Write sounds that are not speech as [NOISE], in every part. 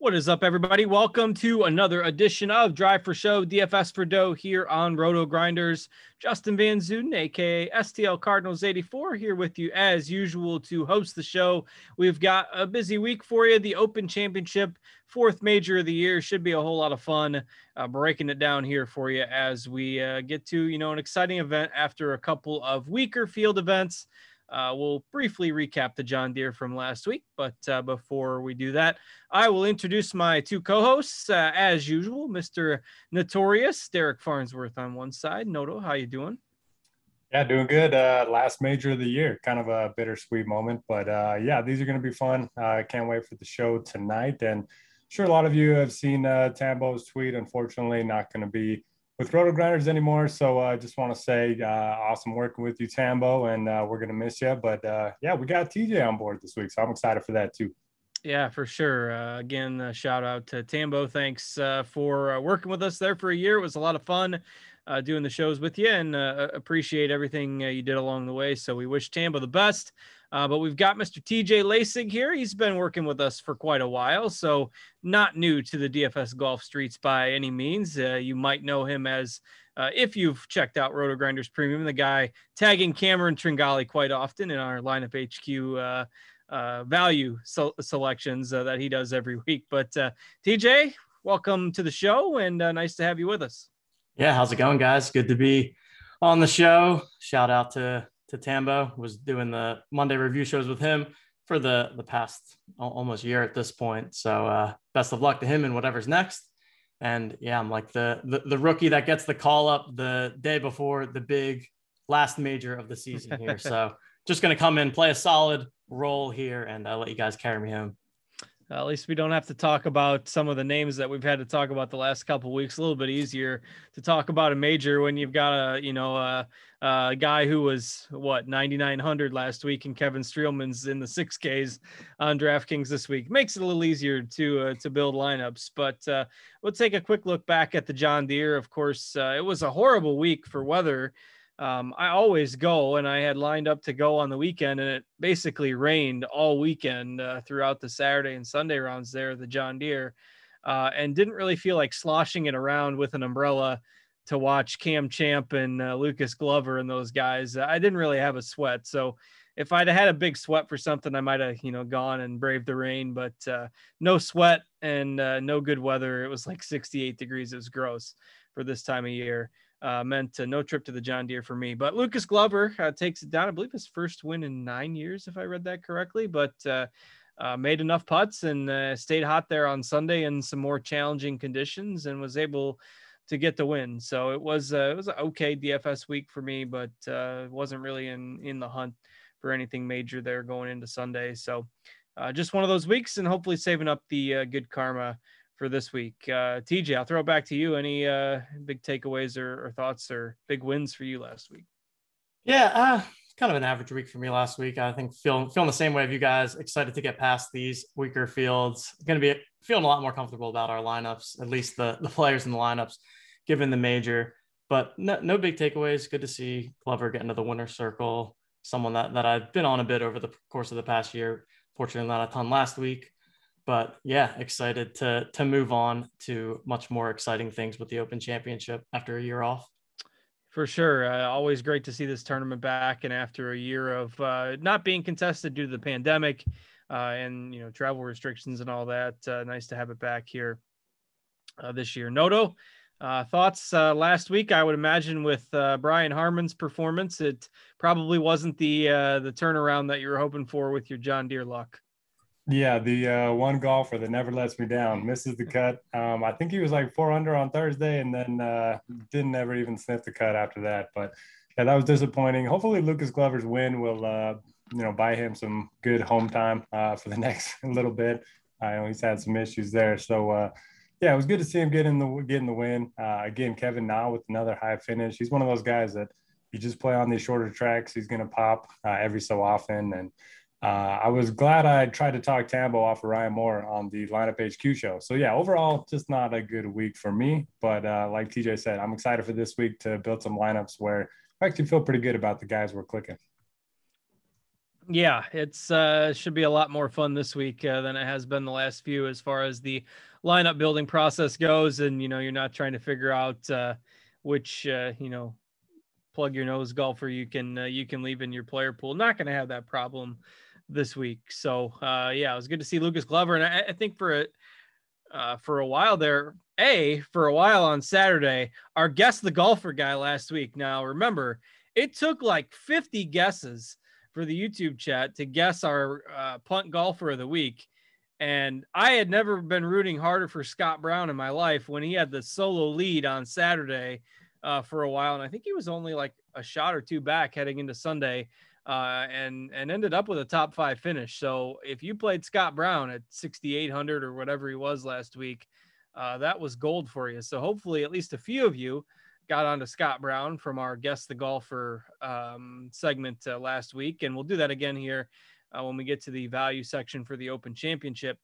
What is up, everybody? Welcome to another edition of Drive for Show, DFS for Dough here on Roto Grinders. Justin Van Zuiden, aka STL Cardinals 84, here with you as usual to host the show. We've got a busy week for you. The Open Championship, fourth major of the year, should be a whole lot of fun. Uh, breaking it down here for you as we uh, get to you know an exciting event after a couple of weaker field events. Uh, we'll briefly recap the John Deere from last week, but uh, before we do that, I will introduce my two co-hosts uh, as usual. Mr. Notorious Derek Farnsworth on one side. Noto, how you doing? Yeah, doing good. Uh, last major of the year, kind of a bittersweet moment, but uh, yeah, these are going to be fun. I uh, can't wait for the show tonight, and sure a lot of you have seen Tambo's tweet. Unfortunately, not going to be with Roto Grinders anymore. So I uh, just want to say, uh, awesome working with you, Tambo, and uh, we're gonna miss you. But uh, yeah, we got TJ on board this week, so I'm excited for that too. Yeah, for sure. Uh, again, shout out to Tambo. Thanks uh, for working with us there for a year. It was a lot of fun. doing the shows with you and appreciate everything you did along the way. So we wish Tambo the best. Uh, but we've got Mr. TJ Lasig here. He's been working with us for quite a while, so not new to the DFS golf streets by any means. Uh, you might know him as, uh, if you've checked out Roto Grinders Premium, the guy tagging Cameron Tringali quite often in our lineup HQ uh, uh, value so- selections uh, that he does every [LAUGHS] week. But TJ, welcome to the show and nice to have you with us. Yeah, how's it going, guys? Good to be on the show. Shout out to to Tambo. Was doing the Monday review shows with him for the the past almost year at this point. So uh, best of luck to him and whatever's next. And yeah, I'm like the, the the rookie that gets the call up the day before the big last major of the season here. [LAUGHS] so just gonna come in, play a solid role here, and I'll let you guys carry me home. At least we don't have to talk about some of the names that we've had to talk about the last couple weeks. A little bit easier to talk about a major when you've got a you know a, a guy who was what 9900 last week and Kevin Streelman's in the 6Ks on DraftKings this week. Makes it a little easier to uh, to build lineups. But uh, we'll take a quick look back at the John Deere. Of course, uh, it was a horrible week for weather um, I always go, and I had lined up to go on the weekend, and it basically rained all weekend uh, throughout the Saturday and Sunday rounds there, the John Deere, uh, and didn't really feel like sloshing it around with an umbrella to watch Cam Champ and uh, Lucas Glover and those guys. I didn't really have a sweat, so if I'd had a big sweat for something, I might have you know gone and braved the rain, but uh, no sweat and uh, no good weather. It was like 68 degrees. It was gross for this time of year uh, meant uh, no trip to the John Deere for me. But Lucas Glover uh, takes it down. I believe his first win in nine years, if I read that correctly. But uh, uh, made enough putts and uh, stayed hot there on Sunday in some more challenging conditions and was able to get the win. So it was it was an okay DFS week for me, but wasn't really in in the hunt for anything major there going into Sunday. So just one of those weeks, and hopefully saving up the good karma for this week. Uh, TJ, I'll throw it back to you. Any uh, big takeaways or, or, thoughts or big wins for you last week? Yeah, uh, kind of an average week for me last week. I think feeling feeling the same way of you guys. Excited to get past these weaker fields. Going to be feeling a lot more comfortable about our lineups, at least the the players in the lineups, given the major. But no, no big takeaways. Good to see Glover get into the winner circle. Someone that that I've been on a bit over the course of the past year. Fortunately, not a ton last week but yeah, excited to to move on to much more exciting things with the Open Championship after a year off. For sure. Uh, always great to see this tournament back. And after a year of uh, not being contested due to the pandemic uh, and, you know, travel restrictions and all that, uh, nice to have it back here uh, this year. Noto, uh, thoughts last week? I would imagine with Brian Harman's performance, it probably wasn't the the turnaround that you were hoping for with your John Deere luck. Yeah, the uh, one golfer that never lets me down misses the cut. Um, I think he was like four under on Thursday, and then uh, didn't ever even sniff the cut after that. But yeah, that was disappointing. Hopefully, Lucas Glover's win will uh, you know buy him some good home time uh, for the [LAUGHS] next little bit. I know he's had some issues there, so uh, yeah, it was good to see him get in the getting the win. Uh, again, Kevin Na with another high finish. He's one of those guys that you just play on these shorter tracks. He's going to pop every so often, and uh, I was glad I tried to talk Tambo off of Ryan Moore on the lineup HQ show. So yeah, overall, just not a good week for me. But uh, like TJ said, I'm excited for this week to build some lineups where I actually feel pretty good about the guys we're clicking. Yeah, it's uh, should be a lot more fun this week uh, than it has been the last few as far as the lineup building process goes. And you know, you're not trying to figure out uh, which uh, you know plug your nose golfer you can uh, you can leave in your player pool. Not going to have that problem this week. So uh, yeah, it was good to see Lucas Glover, and I, I think for a uh, for a while there, a for a while on Saturday, our guest the golfer guy last week. Now remember, it took like 50 guesses for the YouTube chat to guess our uh, punt golfer of the week. And I had never been rooting harder for Scott Brown in my life when he had the solo lead on Saturday uh, for a while. And I think he was only like a shot or two back heading into Sunday uh, and and ended up with a top five finish. So if you played Scott Brown at 6,800 or whatever he was last week, uh, that was gold for you. So hopefully, at least a few of you got onto Scott Brown from our guest the golfer um, segment uh, last week, and we'll do that again here uh, when we get to the value section for the Open Championship.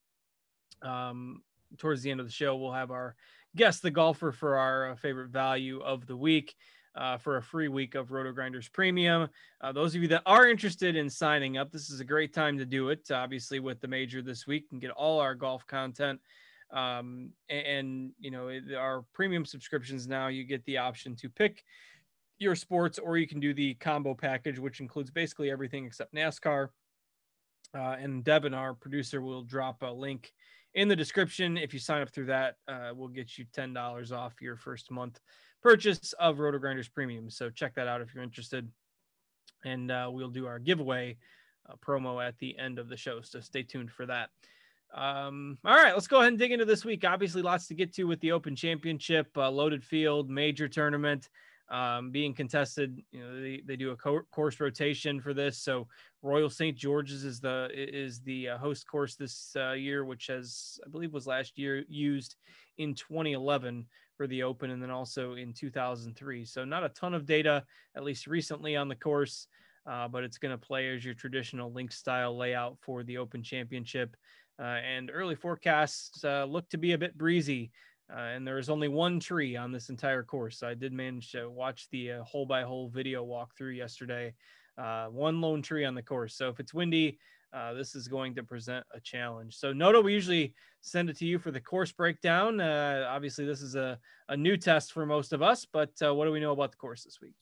Um, towards the end of the show, we'll have our guest the golfer for our uh, favorite value of the week uh, for a free week of Roto Grinders Premium. Uh, those of you that are interested in signing up, this is a great time to do it. Obviously, with the major this week, and get all our golf content. Um, and, and, you know, our premium subscriptions now, you get the option to pick your sports, or you can do the combo package, which includes basically everything except NASCAR. Uh, and Devin, our producer, will drop a link in the description. If you sign up through that, uh, we'll get you $10 off your first month purchase of Roto Grinders Premium. So check that out if you're interested. And uh, we'll do our giveaway uh, promo at the end of the show. So stay tuned for that. Um, all right, let's go ahead and dig into this week. Obviously, lots to get to with the Open Championship, uh, loaded field, major tournament um, being contested. You know, they, they do a co- course rotation for this. So Royal St. George's is the is the uh, host course this uh, year, which has I believe was last year used in 2011 for the Open, and then also in 2003. So not a ton of data, at least recently on the course. Uh, but it's going to play as your traditional link style layout for the Open Championship. Uh, and early forecasts uh, look to be a bit breezy uh, and there is only one tree on this entire course. I did manage to watch the hole by hole video walkthrough yesterday. Uh, one lone tree on the course. So if it's windy, uh, this is going to present a challenge. So Noto, we usually send it to you for the course breakdown. Uh, obviously, this is a, a new test for most of us, but uh, what do we know about the course this week?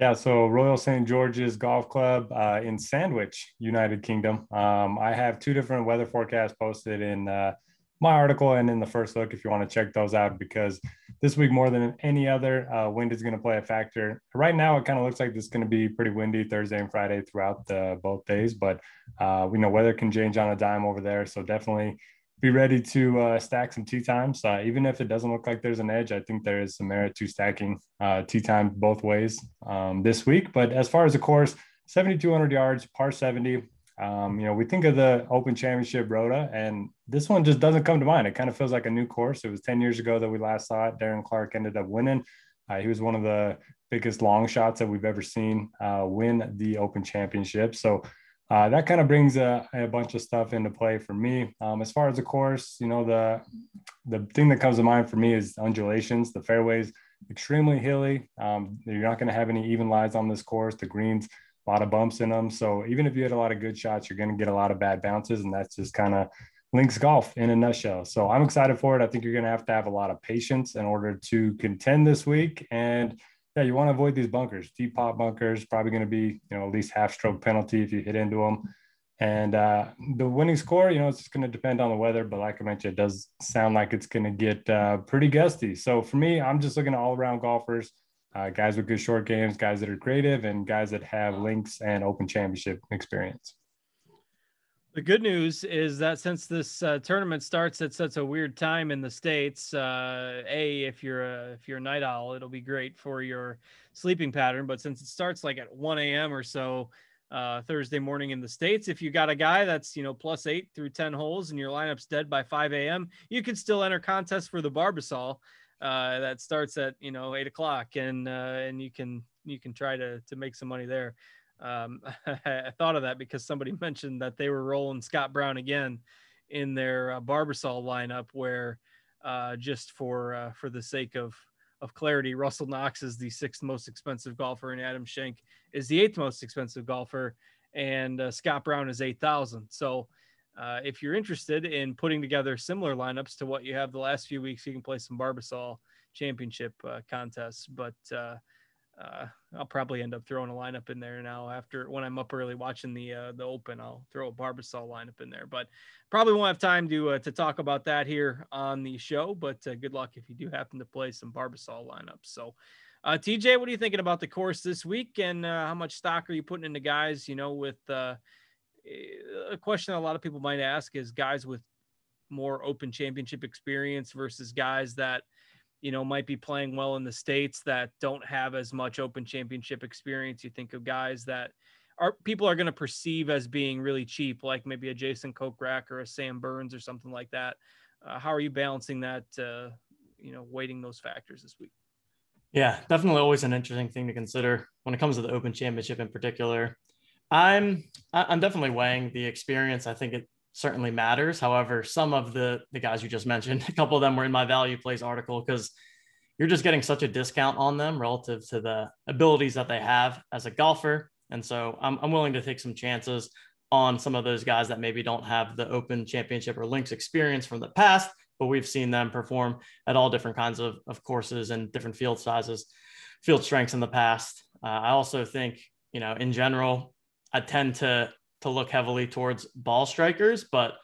Yeah, so Royal St. George's Golf Club uh, in Sandwich, United Kingdom. Um, I have two different weather forecasts posted in uh, my article and in the first look if you want to check those out because this week more than any other uh, wind is going to play a factor. Right now it kind of looks like this is going to be pretty windy thursday and friday throughout the both days but uh, we know weather can change on a dime over there so definitely be ready to uh, stack some tee times. Uh, even if it doesn't look like there's an edge i think there is some merit to stacking uh, tee times both ways um, this week. But as far as the course 7200 yards par 70 um, you know, we think of the Open Championship Rota, and this one just doesn't come to mind. It kind of feels like a new course. It was 10 years ago that we last saw it. Darren Clarke ended up winning. Uh, he was one of the biggest long shots that we've ever seen uh, win the Open Championship. So uh, that kind of brings a, a, bunch of stuff into play for me. Um, as far as the course, you know, the the thing that comes to mind for me is undulations. The fairways extremely hilly. Um, you're not going to have any even lies on this course. The greens a lot of bumps in them. So even if you had a lot of good shots, you're going to get a lot of bad bounces, and that's just kind of Links Golf in a nutshell. So I'm excited for it. I think you're going to have to have a lot of patience in order to contend this week. And yeah, you want to avoid these bunkers, deep pot bunkers, probably going to be, you know, at least half stroke penalty if you hit into them. And uh, the winning score, you know, it's just going to depend on the weather, but like I mentioned, it does sound like it's going to get uh, pretty gusty. So for me, I'm just looking at all around golfers, uh, guys with good short games, guys that are creative, and guys that have links and open championship experience. The good news is that since this uh, tournament starts at such a weird time in the states, uh, a if you're a if you're a night owl, it'll be great for your sleeping pattern. But since it starts like at 1 a.m. or so uh, Thursday morning in the states, if you got a guy that's you know plus eight through 10 holes and your lineup's dead by 5 a.m., you can still enter contests for the Barbasol uh, that starts at you know eight o'clock, and uh, and you can you can try to to make some money there. Um, [LAUGHS] I thought of that because somebody [LAUGHS] mentioned that they were rolling Scott Brown again in their uh, Barbasol lineup, where uh, just for uh, for the sake of of clarity, Russell Knox is the sixth most expensive golfer, and Adam Schenk is the eighth most expensive golfer, and uh, Scott Brown is eight thousand. So. Uh, if you're interested in putting together similar lineups to what you have the last few weeks, you can play some Barbasol championship uh, contests. But uh, uh, I'll probably end up throwing a lineup in there now after when I'm up early watching the uh, the Open. I'll throw a Barbasol lineup in there, but probably won't have time to uh, to talk about that here on the show. But good luck if you do happen to play some Barbasol lineups. So, uh, TJ, what are you thinking about the course this week, and how much stock are you putting into guys? You know, with a question a lot of people might ask is guys with more Open Championship experience versus guys that you know, might be playing well in the states that don't have as much open championship experience. You think of guys that are people are going to perceive as being really cheap, like maybe a Jason Kokrak or a Sam Burns or something like that. Uh, how are you balancing that? Uh, you know, weighting those factors this week. Yeah, definitely always an interesting thing to consider when it comes to the Open Championship in particular. I'm I'm definitely weighing the experience. I think it certainly matters. However, some of the the guys you just mentioned, [LAUGHS] a couple of them were in my value plays article because you're just getting such a discount on them relative to the abilities that they have as a golfer. And so I'm, I'm willing to take some chances on some of those guys that maybe don't have the open championship or links experience from the past, but we've seen them perform at all different kinds of, of courses and different field sizes, field strengths in the past. Uh, I also think, you know, in general, I tend to to look heavily towards ball strikers, but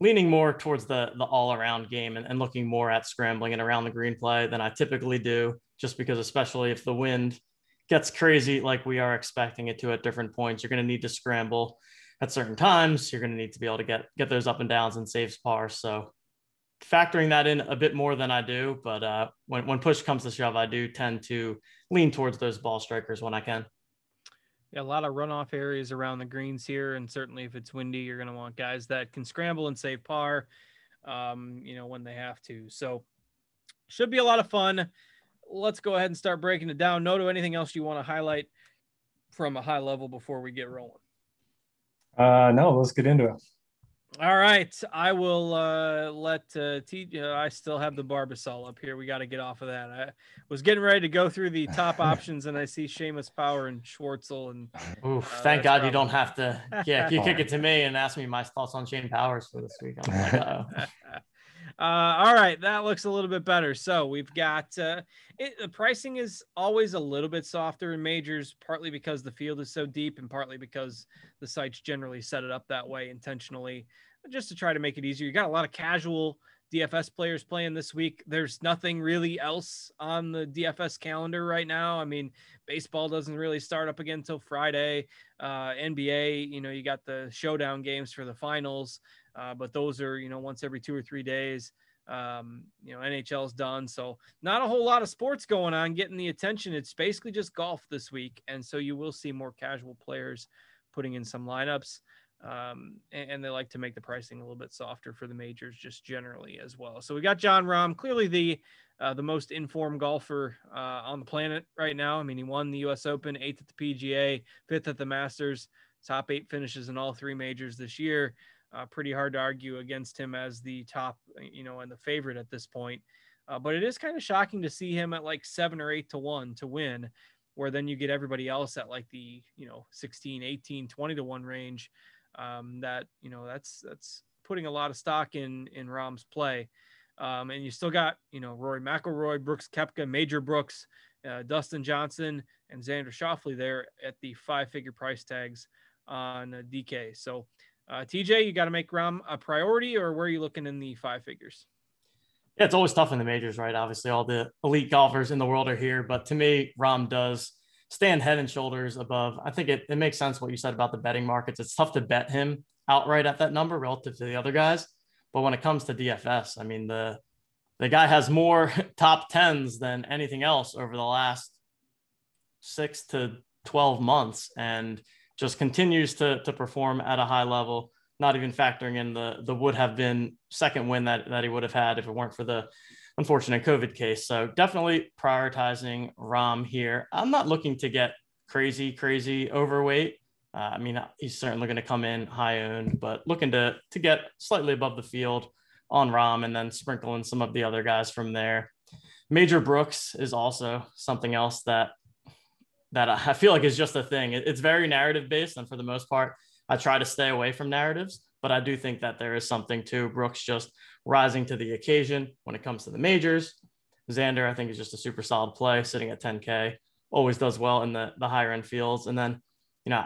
leaning more towards the the all around game and, and looking more at scrambling and around the green play than I typically do, just because especially if the wind gets crazy like we are expecting it to at different points, you're going to need to scramble at certain times. You're going to need to be able to get get those up and downs and saves par. So factoring that in a bit more than I do, but uh, when when push comes to shove, I do tend to lean towards those ball strikers when I can yeah, a lot of runoff areas around the greens here, and certainly if it's windy, you're going to want guys that can scramble and save par, um, you know, when they have to. So should be a lot of fun. Let's go ahead and start breaking it down. Noto, anything else you want to highlight from a high level before we get rolling? Uh, no, let's get into it. All right, I will uh, let uh, T. Uh, I still have the Barbasol up here. We got to get off of that. I was getting ready to go through the top [LAUGHS] options, and I see Seamus Power and Schwartzel. And [LAUGHS] Oof, uh, thank God probably... you don't have to. Yeah, [LAUGHS] you kick it to me and ask me my thoughts on Shane Powers for this week. I'm like, oh. Uh, all right, that looks a little bit better. So we've got uh, it, the pricing is always a little bit softer in majors, partly because the field is so deep, and partly because the sites generally set it up that way intentionally, just to try to make it easier. You got a lot of casual DFS players playing this week. There's nothing really else on the DFS calendar right now. I mean, baseball doesn't really start up again until Friday. Uh, NBA, you know, you got the showdown games for the finals uh, but those are you know once every two or three days. Um, you know, NHL's done, so not a whole lot of sports going on getting the attention. It's basically just golf this week, and so you will see more casual players putting in some lineups. Um, and, and, they like to make the pricing a little bit softer for the majors just generally as well. So we got Jon Rahm, clearly the uh, the most informed golfer uh, on the planet right now. I mean, he won the U.S. Open, eighth at the PGA, fifth at the Masters, top eight finishes in all three majors this year uh, pretty hard to argue against him as the top, you know, and the favorite at this point. Uh, but it is kind of shocking to see him at like seven or eight to one to win, where then you get everybody else at like the, you know, 16, 18, 20 to one range. Um, that, you know, that's, that's putting a lot of stock in in Rahm's play. Um, and you still got, you know, Rory McIlroy, Brooks Koepka, Major Brooks, uh, Dustin Johnson, and Xander Schauffele there at the five figure price tags on uh, DK. So, uh, TJ, you got to make Rahm a priority, or where are you looking in the five figures? Yeah, it's always tough in the majors, right? Obviously, all the elite golfers in the world are here, but to me, Rahm does stand head and shoulders above. I think it, it makes sense what you said about the betting markets. It's tough to bet him outright at that number relative to the other guys. But when it comes to DFS, I mean, the the guy has more [LAUGHS] top tens than anything else over the last six to 12 months and just continues to, to perform at a high level not even factoring in the the would have been second win that that he would have had if it weren't for the unfortunate COVID case. So definitely prioritizing Rahm here. I'm not looking to get crazy, crazy overweight. Uh, I mean, he's certainly going to come in high owned, but looking to to get slightly above the field on Rahm and then sprinkle in some of the other guys from there. Major Brooks is also something else that that [LAUGHS] I feel like is just a thing. It's very narrative based, and for the most part, I try to stay away from narratives, but I do think that there is something to Brooks just rising to the occasion when it comes to the majors. Xander, I think, is just a super solid play, sitting at 10K, always does well in the, the higher end fields. And then, you know,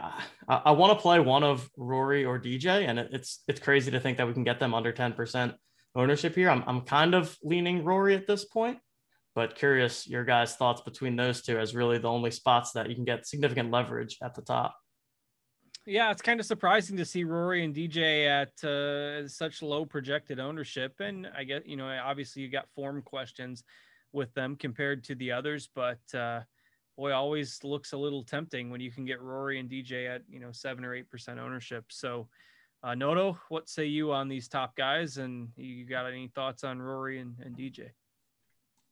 I, I want to play one of Rory or DJ, and it, it's it's crazy to think that we can get them under 10% ownership here. I'm, I'm kind of leaning Rory at this point, but curious your guys' thoughts between those two as really the only spots that you can get significant leverage at the top. Yeah, it's kind of surprising to see Rory and DJ at uh, such low projected ownership. And I guess, you know, obviously you got form questions with them compared to the others, but uh, boy, always looks a little tempting when you can get Rory and DJ at, you know, seven or 8% ownership. So, uh, Noto, what say you on these top guys? And you got any thoughts on Rory and, and DJ?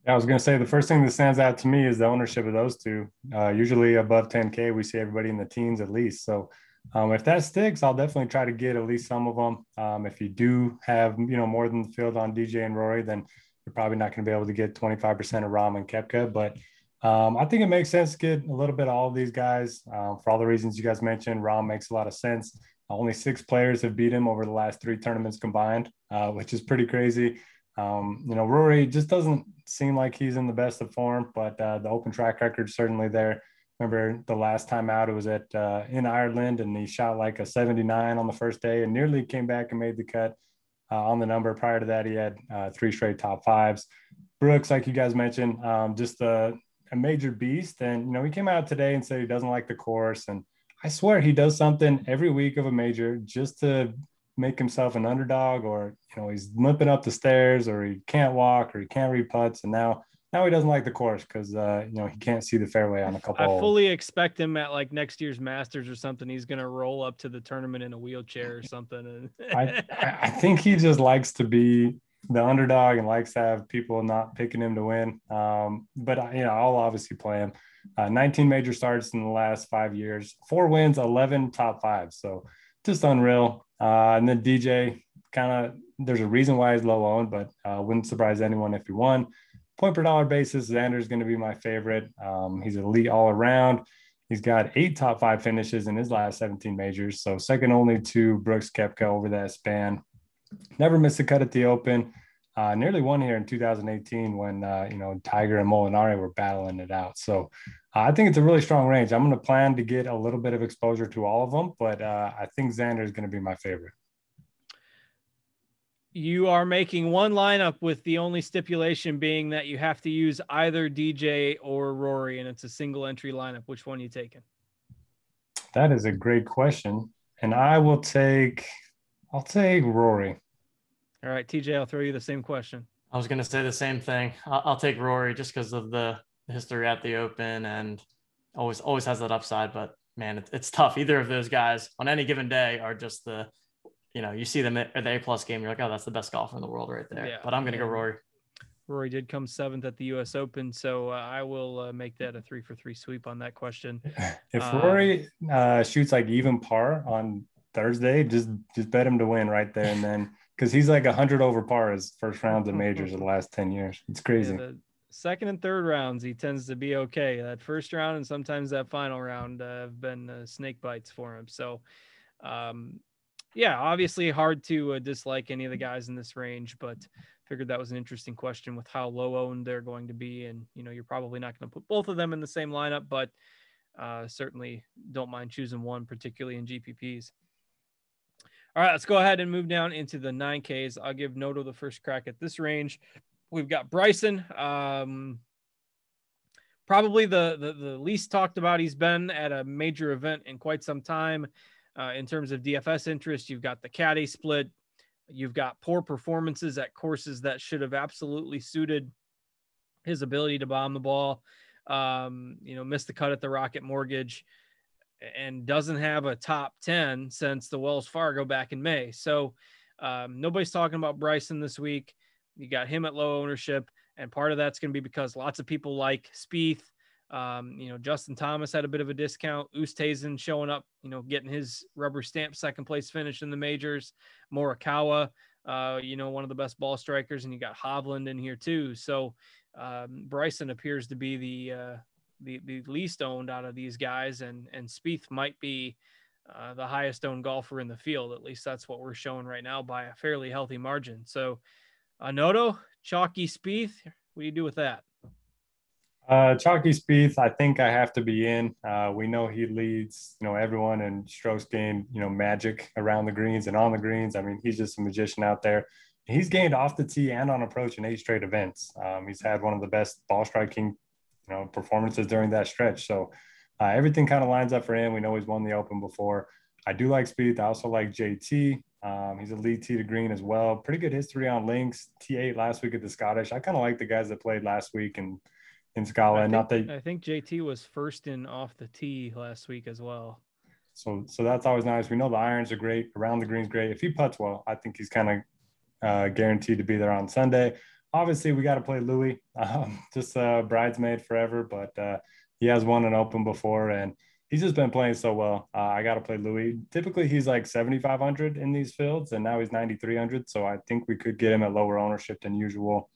I was going to say the first thing that stands out to me is the ownership of those two. Uh, usually above 10K, we see everybody in the teens at least. So, um, if that sticks, I'll definitely try to get at least some of them. Um, if you do have, you know, more than the field on DJ and Rory, then you're probably not going to be able to get 25% of Rahm and Koepka. But um, I think it makes sense to get a little bit of all of these guys uh, for all the reasons you guys mentioned. Rahm makes a lot of sense. Only six players have beat him over the last three tournaments combined, uh, which is pretty crazy. Um, you know, Rory just doesn't seem like he's in the best of form, but uh, the open track record certainly there remember the last time out it was at uh, in Ireland and he shot like a 79 on the first day and nearly came back and made the cut uh, on the number. Prior to that, he had uh, three straight top fives. Brooks, like you guys mentioned, um, just a, a, major beast. And you know, he came out today and said he doesn't like the course. And I swear he does something every week of a major just to make himself an underdog, or you know, he's limping up the stairs, or he can't walk, or he can't read putts, and now now he doesn't like the course because uh, you know he can't see the fairway on a couple. I fully expect him at like next year's Masters or something. He's gonna roll up to the tournament in a wheelchair or something. I, I think he just likes to be the underdog and likes to have people not picking him to win. Um, but you know, I'll obviously play him. Uh, 19 major starts in the last five years, four wins, 11 top fives. So just unreal. Uh, and then DJ kind of, there's a reason why he's low owned, but uh, wouldn't surprise anyone if he won point per dollar basis, Xander is going to be my favorite. Um, he's elite all around. He's got eight top five finishes in his last 17 majors. So second only to Brooks Koepka over that span. Never missed a cut at the Open. Uh, nearly won here in 2018 when uh, you know Tiger and Molinari were battling it out. So uh, I think it's a really strong range. I'm going to plan to get a little bit of exposure to all of them, but uh, I think Xander is going to be my favorite you are making one lineup with the only stipulation being that you have to use either DJ or Rory, and it's a single entry lineup. Which one are you taking? That is a great question, and I will take. I'll take Rory. All right, TJ, I'll throw you the same question. I was going to say the same thing. I'll, I'll take Rory just because of the history at the Open and always always has that upside. But man, it, it's tough. Either of those guys on any given day are just the you know, you see them at the A plus game, you're like, oh, that's the best golfer in the world right there. Yeah. But I'm gonna go Rory. Rory did come seventh at the U.S. Open, so uh, I will uh, make that a three for three sweep on that question. If um, Rory uh, shoots like even par on Thursday, just just bet him to win right there and then, because he's like hundred over par his first rounds of majors in the [LAUGHS] last ten years. It's crazy. Yeah, second and third rounds, he tends to be okay. That first round and sometimes that final round uh, have been uh, snake bites for him. So. Um, yeah, obviously hard to uh, dislike any of the guys in this range, but figured that was an interesting question with how low owned they're going to be. And, you know, you're probably not going to put both of them in the same lineup, but uh, certainly don't mind choosing one, particularly in GPPs. All right, let's go ahead and move down into the 9Ks. I'll give Noto the first crack at this range. We've got Bryson. Um, probably the, the, the least talked about. He's been at a major event in quite some time. Uh, in terms of DFS interest, you've got the caddy split. You've got poor performances at courses that should have absolutely suited his ability to bomb the ball. Um, you know, missed the cut at the Rocket Mortgage and doesn't have a top 10 since the Wells Fargo back in May. So um, nobody's talking about Bryson this week. You got him at low ownership. And part of that's going to be because lots of people like Spieth. Um, you know, Justin Thomas had a bit of a discount. Oosthuizen showing up, you know, getting his rubber stamp second place finish in the majors. Morikawa, uh, you know, one of the best ball strikers, and you got Hovland in here too. So um, Bryson appears to be the uh, the the least owned out of these guys, and and Spieth might be uh, the highest owned golfer in the field. At least that's what we're showing right now by a fairly healthy margin. So, Anoto, chalky Spieth, what do you do with that? Uh, Chalky Spieth, I think I have to be in. Uh, we know he leads, you know, everyone in strokes gained, you know, magic around the greens and on the greens. I mean, he's just a magician out there. He's gained off the tee and on approach in eight straight events. Um, he's had one of the best ball striking, you know, performances during that stretch. So uh, everything kind of lines up for him. We know he's won the Open before. I do like Spieth. I also like JT. Um, he's a lead tee to green as well. Pretty good history on links. T8 last week at the Scottish. I kind of like the guys that played last week and – in Scotland. Not that I think JT was first in off the tee last week as well. So so that's always nice. We know the irons are great, around the greens great. If he puts well, I think he's kind of uh, guaranteed to be there on Sunday. Obviously, we got to play Louis, [LAUGHS] um, just a bridesmaid forever, but uh, he has won an Open before, and he's just been playing so well. Uh, I got to play Louis. Typically, he's like 7,500 in these fields, and now he's 9,300. So I think we could get him at lower ownership than usual.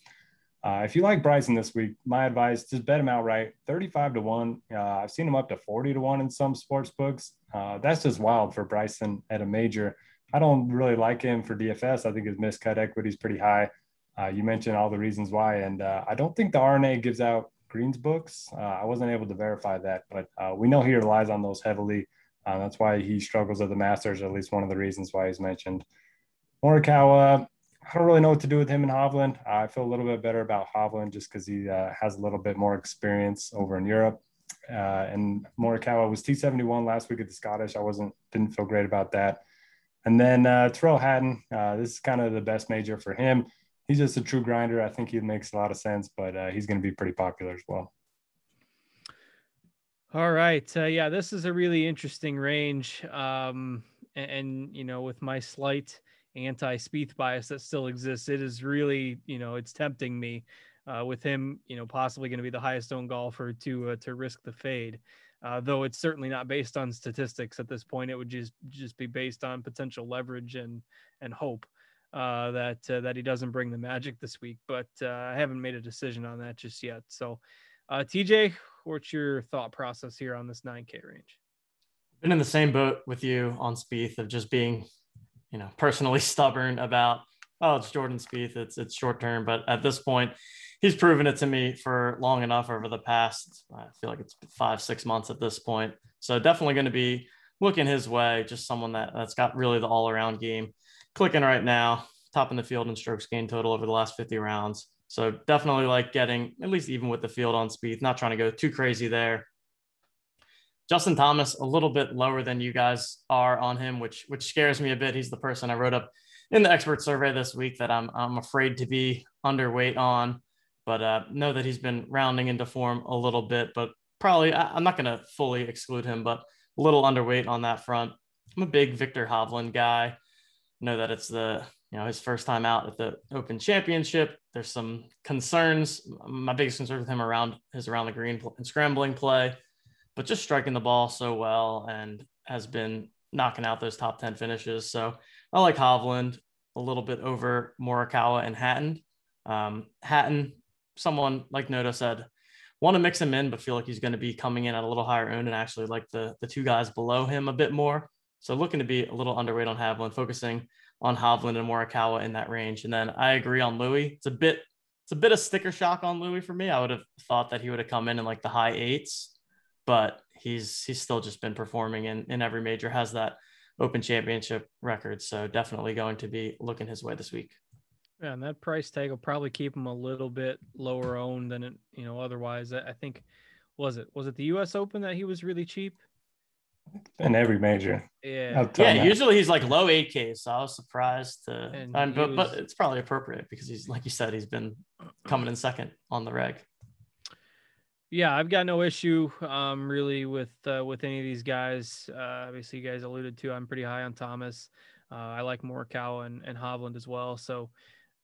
Uh, if you like Bryson this week, my advice just bet him outright 35 to 1. Uh, I've seen him up to 40 to 1 in some sports books. Uh, that's just wild for Bryson at a major. I don't really like him for DFS. I think his miscut equity is pretty high. Uh, you mentioned all the reasons why, and uh, I don't think the R&A gives out greens books. Uh, I wasn't able to verify that, but we know he relies on those heavily. that's why he struggles at the Masters, at least one of the reasons why he's mentioned. Morikawa, I don't really know what to do with him and Hovland. I feel a little bit better about Hovland just because he uh, has a little bit more experience over in Europe. Uh, and Morikawa was T71 last week at the Scottish. I wasn't didn't feel great about that. And then uh, Tyrrell Hatton, uh, this is kind of the best major for him. He's just a true grinder. I think he makes a lot of sense, but uh, he's going to be pretty popular as well. All right, uh, yeah, this is a really interesting range, um, and, and you know, with my slight anti Spieth bias that still exists, it is really, you know, it's tempting me uh, with him, you know, possibly going to be the highest owned golfer to uh, to risk the fade. Uh, though it's certainly not based on statistics at this point, it would just just be based on potential leverage and and hope uh, that uh, that he doesn't bring the magic this week. But uh, I haven't made a decision on that just yet. So, TJ, what's your thought process here on this 9K range? Been in the same boat with you on Spieth of just being you know, personally [LAUGHS] stubborn about, oh, it's Jordan Spieth, it's it's short term. But at this point, he's proven it to me for long enough over the past, I feel like it's five, six months at this point. So definitely going to be looking his way, just someone that, that's got really the all around game clicking right now, top in the field in strokes gained total over the last 50 rounds. So definitely like getting at least even with the field on Spieth, not trying to go too crazy there. Justin Thomas a little bit lower than you guys are on him, which which scares me a bit. He's the person I wrote up in the expert survey this week that I'm I'm afraid to be underweight on, but uh, know that he's been rounding into form a little bit. But probably I, am not going to fully exclude him, but a little underweight on that front. I'm a big Viktor Hovland guy. Know that it's the you know his first time out at the Open Championship. There's some concerns. My biggest concern with him around his around the green and scrambling play but just striking the ball so well and has been knocking out those top 10 finishes. So I like Hovland a little bit over Morikawa and Hatton. Um, Hatton, someone like Noto said, want to mix him in, but feel like he's going to be coming in at a little higher own and actually like the, the two guys below him a bit more. So looking to be a little underweight on Hovland, focusing on Hovland and Morikawa in that range. And then I agree on Louis. It's a bit it's a bit of sticker shock on Louis for me. I would have thought that he would have come in in like the high eights, but he's he's still just been performing in, in every major, has that open championship record. So definitely going to be looking his way this week. Yeah, and that price tag will probably keep him a little bit lower owned than it, you know, otherwise. I think was it was it the US Open that he was really cheap? In every major. Yeah, yeah. Usually he's like low 8K, so I was surprised to. And and, but he but it's probably appropriate because he's like you said, he's been coming in second on the reg. Yeah, I've got no issue um really with uh, with any of these guys. Uh, obviously, you guys alluded to I'm pretty high on Thomas. Uh, I like Morikawa and, and Hovland as well. So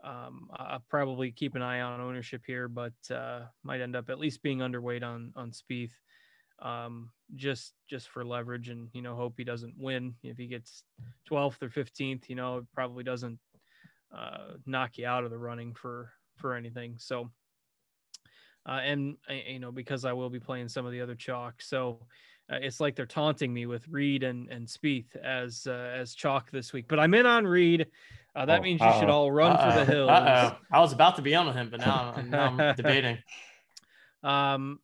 um, I- I'll probably keep an eye on ownership here, but uh, might end up at least being underweight on on Spieth, um, just just for leverage and you know hope he doesn't win. If he gets 12th or 15th, you know it probably doesn't uh, knock you out of the running for for anything. So uh, and uh, you know because I will be playing some of the other chalk, so uh, it's like they're taunting me with Reed and and Spieth as uh, as chalk this week. But I'm in on Reed. Uh, that Oh, means you should uh-oh. all run for the hills. Uh-oh. I was about to be on with him, but now now I'm [LAUGHS] debating. Um,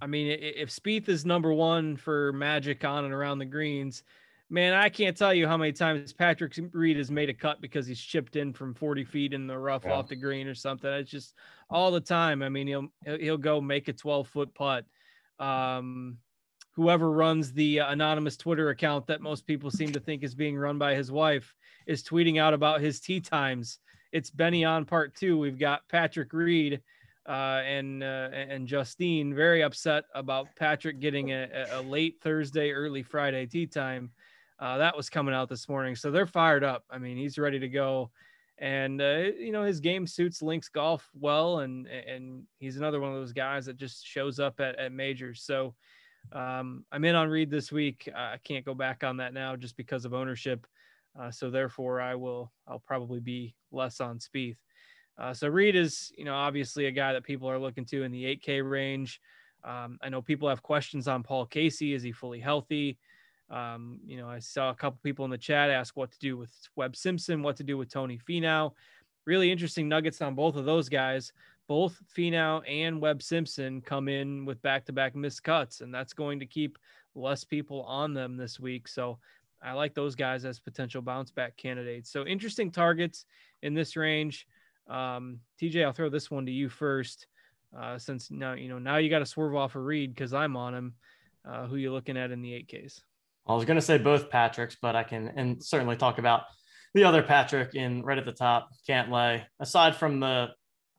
I mean, if Spieth is number one for Magic on and around the greens, man, I can't tell you how many times Patrick Reed has made a cut because he's chipped in from 40 feet in the rough Yeah. off the green or something. It's just all the time. I mean, he'll he'll go make a 12 foot putt. Um, whoever runs the uh, anonymous Twitter account that most people seem to think is being run by his wife is tweeting out about his tee times. It's Benny on part two. We've got Patrick Reed uh, and uh, and Justine very upset about Patrick getting a, a- late Thursday, early Friday tee time. Uh, that was coming out this morning, so they're fired up. I mean, he's ready to go, and uh, you know his game suits links golf well, and and he's another one of those guys that just shows up at, at majors. So um, I'm in on Reed this week. I can't go back on that now just because of ownership. Uh, so therefore, I will. I'll probably be less on Spieth. Uh, so Reed is, you know, obviously a guy that people are looking to in the 8K range. Um, I know people have questions on Paul Casey. Is he fully healthy? Um, you know, I saw a couple people in the chat ask what to do with Webb Simpson, what to do with Tony Finau. Really interesting nuggets on both of those guys. Both Finau and Webb Simpson come in with back-to-back missed cuts, and that's going to keep less people on them this week. So I like those guys as potential bounce back candidates. So interesting targets in this range. Um, TJ, I'll throw this one to you first, uh, since now you know now you got to swerve off a Reed because I'm on him. Uh, who you looking at in the 8Ks? I was going to say both Patricks, but I can and certainly talk about the other Patrick in right at the top. Cantlay aside from the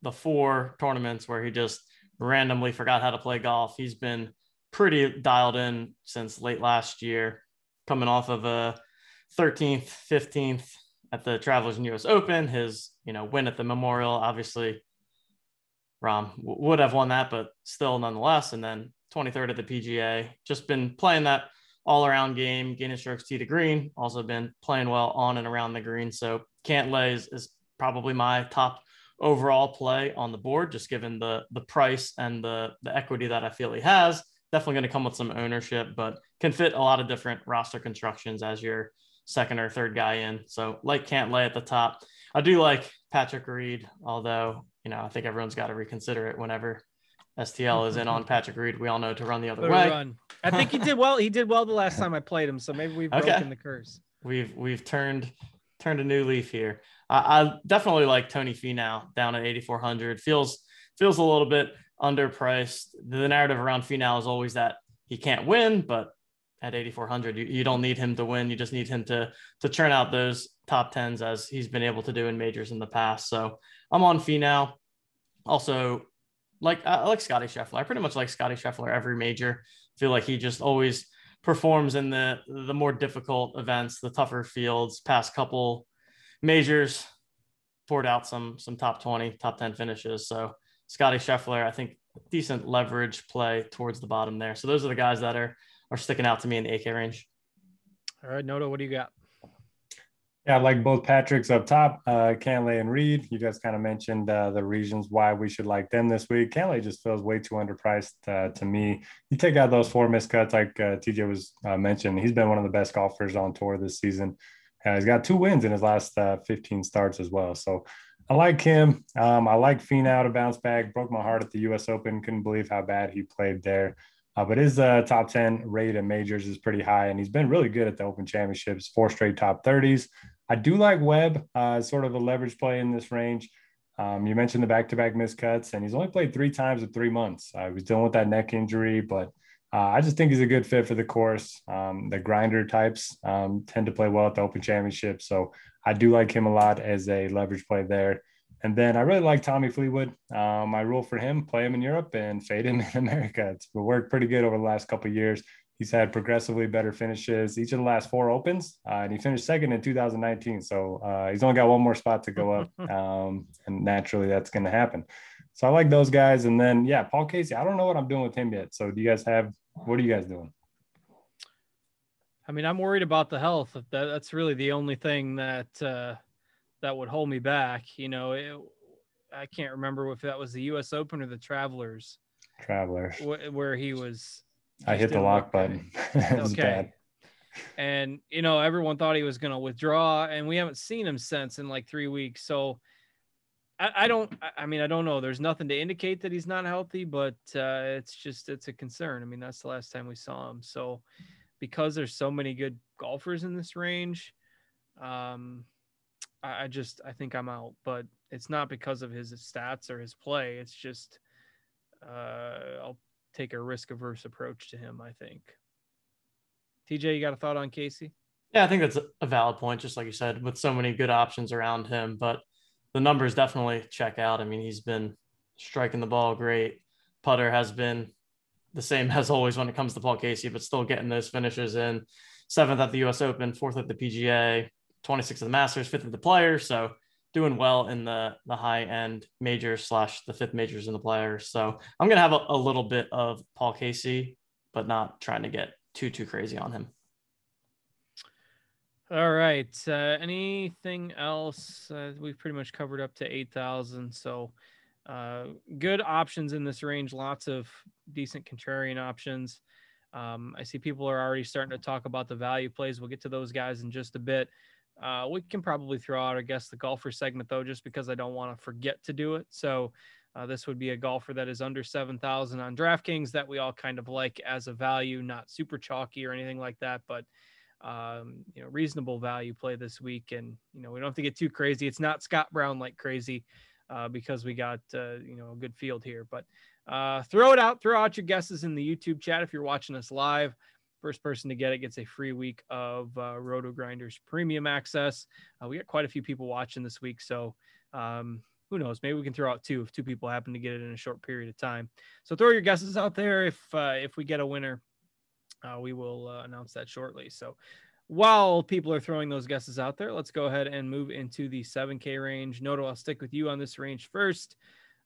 the four tournaments where he just randomly forgot how to play golf. He's been pretty dialed in since late last year, coming off of a 13th, 15th at the Travelers and U.S. Open. His you know win at the Memorial, obviously. Rahm would have won that, but still nonetheless. And then 23rd at the PGA. Just been playing that all around game, gaining strokes tee to green. Also been playing well on and around the green. So Cantlay is, is probably my top overall play on the board, just given the the price and the the equity that I feel he has. Definitely going to come with some ownership, but can fit a lot of different roster constructions as your second or third guy in. So like Cantlay at the top. I do like Patrick Reed, although you know I think everyone's got to reconsider it whenever STL is in on [LAUGHS] Patrick Reed. We all know to run the other Better way. run. I think he did well. He did well the last time I played him, so maybe we've Okay. broken the curse. we've we've turned turned a new leaf here. I, I definitely like Tony Finau down at 8400. Feels feels a little bit underpriced. The narrative around Finau is always that he can't win, but at 8400, you, you don't need him to win. You just need him to to churn out those top tens as he's been able to do in majors in the past. So I'm on Finau Also, like I like Scotty Scheffler. I pretty much like Scotty Scheffler every major. feel like he just always performs in the the more difficult events, the tougher fields. Past couple majors, poured out some some top twenty, top ten finishes. So Scotty Scheffler, I think decent leverage play towards the bottom there. So those are the guys that are are sticking out to me in the 8K range. All right, Noto, what do you got? Yeah, I like both Patrick's up top, uh, Cantlay and Reed. You guys kind of mentioned uh, the reasons why we should like them this week. Cantlay just feels way too underpriced uh, to me. You take out those four miscuts, like uh, TJ was uh, mentioned. He's been one of the best golfers on tour this season. Uh, he's got two wins in his last uh, 15 starts as well. So I like him. Um, I like Finau to bounce back. Broke my heart at the U.S. Open. Couldn't believe how bad he played there. Uh, but his uh, top 10 rate in majors is pretty high, and he's been really good at the Open Championships, four straight top 30s. I do like Webb, uh, sort of a leverage play in this range. Um, you mentioned the back to back miscuts, and he's only played three times in three months. Uh, he was dealing with that neck injury, but uh, I just think he's a good fit for the course. Um, the grinder types um, tend to play well at the Open Championship. So I do like him a lot as a leverage play there. And then I really like Tommy Fleetwood. Um, my rule for him: play him in Europe and fade him [LAUGHS] in America. It's worked pretty good over the last couple years. He's had progressively better finishes each of the last four opens, uh, and he finished second in 2019. So uh, he's only got one more spot to go up, [LAUGHS] um, and naturally that's going to happen. So I like those guys. And then yeah, Paul Casey. I don't know what I'm doing with him yet. So do you guys have? What are you guys doing? I mean, I'm worried about the health. That, that's really the only thing that uh, that would hold me back. You know, it, I can't remember if that was the U.S. Open or the Travelers. Travelers, wh- where he was. I hit the lock button. [LAUGHS] it was okay. bad. And you know, everyone thought he was going to withdraw, and we haven't seen him since in like three weeks. So. I, I don't. I mean, I don't know. There's nothing to indicate that he's not healthy, but uh, it's just it's a concern. I mean, that's the last time we saw him. So, because there's so many good golfers in this range, um, I, I just I think I'm out. But it's not because of his stats or his play. It's just uh, I'll take a risk averse approach to him. I think. TJ, you got a thought on Casey? Yeah, I think that's a valid point. Just like you said, with so many good options around him, but the numbers definitely check out. I mean, he's been striking the ball great. Putter has been the same [LAUGHS] as always when it comes to Paul Casey, but still getting those finishes in. Seventh at the U.S. Open, fourth at the PGA, 26th of the Masters, fifth of the Players. So doing well in the the high end majors slash the fifth majors in the Players. So I'm gonna have a, a little bit of Paul Casey, but not trying to get too too crazy on him. All right. Uh, anything else? Uh, we've pretty much covered up to 8,000. So, uh, good options in this range. Lots of decent contrarian options. Um, I see people are already starting to talk about the value plays. We'll get to those guys in just a bit. Uh, we can probably throw out, I guess, the golfer segment though, just because I don't want to forget to do it. So, uh, this would be a golfer that is under 7,000 on DraftKings that we all kind of like as a value, not super chalky or anything like that, but um, you know, reasonable value play this week. And, you know, we don't have to get too crazy. It's not Scott Brown like crazy uh, because we got, uh, you know, a good field here. But uh, throw it out, throw out your guesses in the YouTube chat if you're watching us live. First person to get it gets a free week of uh, Roto Grinders premium access. Uh, we got quite a few people watching this week. So, um, who knows? Maybe we can throw out two if two people happen to get it in a short period of time. So throw your guesses out there. If uh, if we get a winner, uh, we will uh, announce that shortly. So while people are throwing those guesses out there, let's go ahead and move into the 7K range. Noto, I'll stick with you on this range first